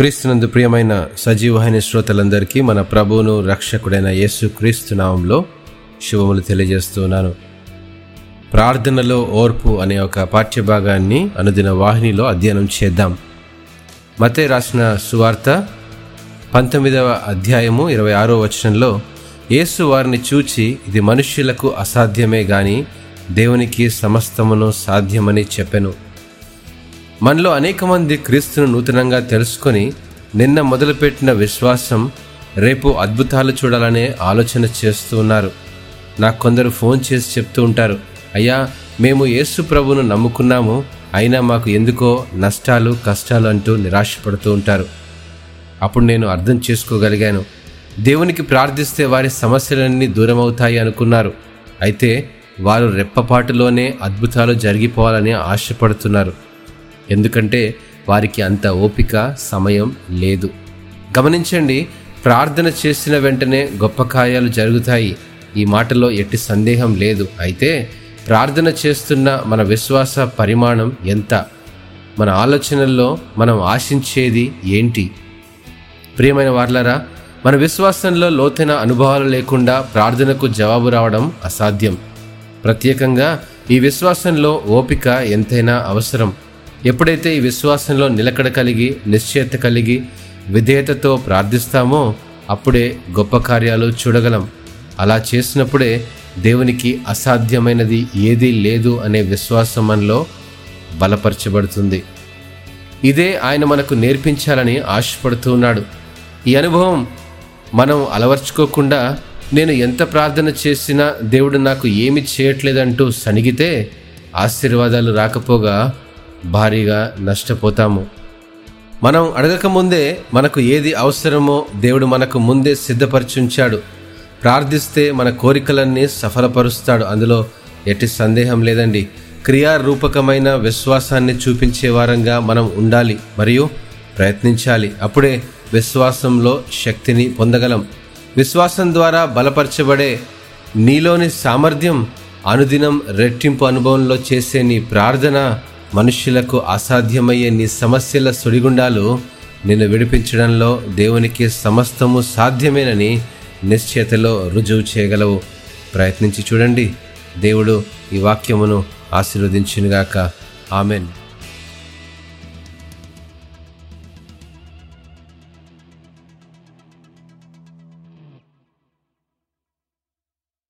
క్రీస్తునందు ప్రియమైన సజీవమైన శ్రోతలందరికీ మన ప్రభువును రక్షకుడైన యేసు క్రీస్తు నామంలో శుభములు తెలియజేస్తున్నాను. ప్రార్థనలో ఓర్పు అనే ఒక పాఠ్యభాగాన్ని అనుదిన వాహినిలో అధ్యయనం చేద్దాం. మతే రాసిన సువార్త పంతొమ్మిదవ అధ్యాయము ఇరవై ఆరో వచనంలో యేసు వారిని చూచి ఇది మనుష్యులకు అసాధ్యమే గాని దేవునికి సమస్తమును సాధ్యమని చెప్పెను. మనలో అనేక మంది క్రీస్తును నూతనంగా తెలుసుకొని నిన్న మొదలుపెట్టిన విశ్వాసం రేపు అద్భుతాలు చూడాలనే ఆలోచన చేస్తూ ఉన్నారు. నాకు కొందరు ఫోన్ చేసి చెప్తూ ఉంటారు అయ్యా మేము యేసు ప్రభును నమ్ముకున్నాము అయినా మాకు ఎందుకో నష్టాలు కష్టాలు అంటూ నిరాశపడుతూ ఉంటారు. అప్పుడు నేను అర్థం చేసుకోగలిగాను. దేవునికి ప్రార్థిస్తే వారి సమస్యలన్నీ దూరమవుతాయి అనుకున్నారు. అయితే వారు రెప్పపాటులోనే అద్భుతాలు జరిగిపోవాలని ఆశపడుతున్నారు. ఎందుకంటే వారికి అంత ఓపిక సమయం లేదు. గమనించండి ప్రార్థన చేసిన వెంటనే గొప్ప కార్యాలు జరుగుతాయి. ఈ మాటలో ఎట్టి సందేహం లేదు. అయితే ప్రార్థన చేస్తున్న మన విశ్వాస పరిమాణం ఎంత? మన ఆలోచనల్లో మనం ఆశించేది ఏంటి? ప్రియమైన వార్లరా మన విశ్వాసంలో లోతైన అనుభవాలు లేకుండా ప్రార్థనకు జవాబు రావడం అసాధ్యం. ప్రత్యేకంగా ఈ విశ్వాసంలో ఓపిక ఎంతైనా అవసరం. ఎప్పుడైతే ఈ విశ్వాసంలో నిలకడ కలిగి నిశ్చయత కలిగి విధేయతతో ప్రార్థిస్తామో అప్పుడే గొప్ప కార్యాలు చూడగలం. అలా చేసినప్పుడే దేవునికి అసాధ్యమైనది ఏదీ లేదు అనే విశ్వాసం మనలో బలపరచబడుతుంది. ఇదే ఆయన మనకు నేర్పించాలని ఆశపడుతూ ఉన్నాడు. ఈ అనుభవం మనం అలవర్చుకోకుండా నేను ఎంత ప్రార్థన చేసినా దేవుడు నాకు ఏమి చేయట్లేదంటూ సణిగితే ఆశీర్వాదాలు రాకపోగా భారీగా నష్టపోతాము. మనం అడగకముందే మనకు ఏది అవసరమో దేవుడు మనకు ముందే సిద్ధపరిచుంచాడు. ప్రార్థిస్తే మన కోరికలన్నీ సఫలపరుస్తాడు. అందులో ఎట్టి సందేహం లేదండి. క్రియారూపకమైన విశ్వాసాన్ని చూపించే వారంగా మనం ఉండాలి మరియు ప్రయత్నించాలి. అప్పుడే విశ్వాసంలో శక్తిని పొందగలం. విశ్వాసం ద్వారా బలపరచబడే నీలోని సామర్థ్యం అనుదినం రెట్టింపు అనుభవంలో చేసే నీ ప్రార్థన మనుష్యులకు అసాధ్యమయ్యే నీ సమస్యల సుడిగుండాలు నిన్ను విడిపించడంలో దేవునికి సమస్తము సాధ్యమేనని నిశ్చయతలో రుజువు చేయగలవు. ప్రయత్నించి చూడండి. దేవుడు ఈ వాక్యమును ఆశీర్వదించినగాక. ఆమెన్.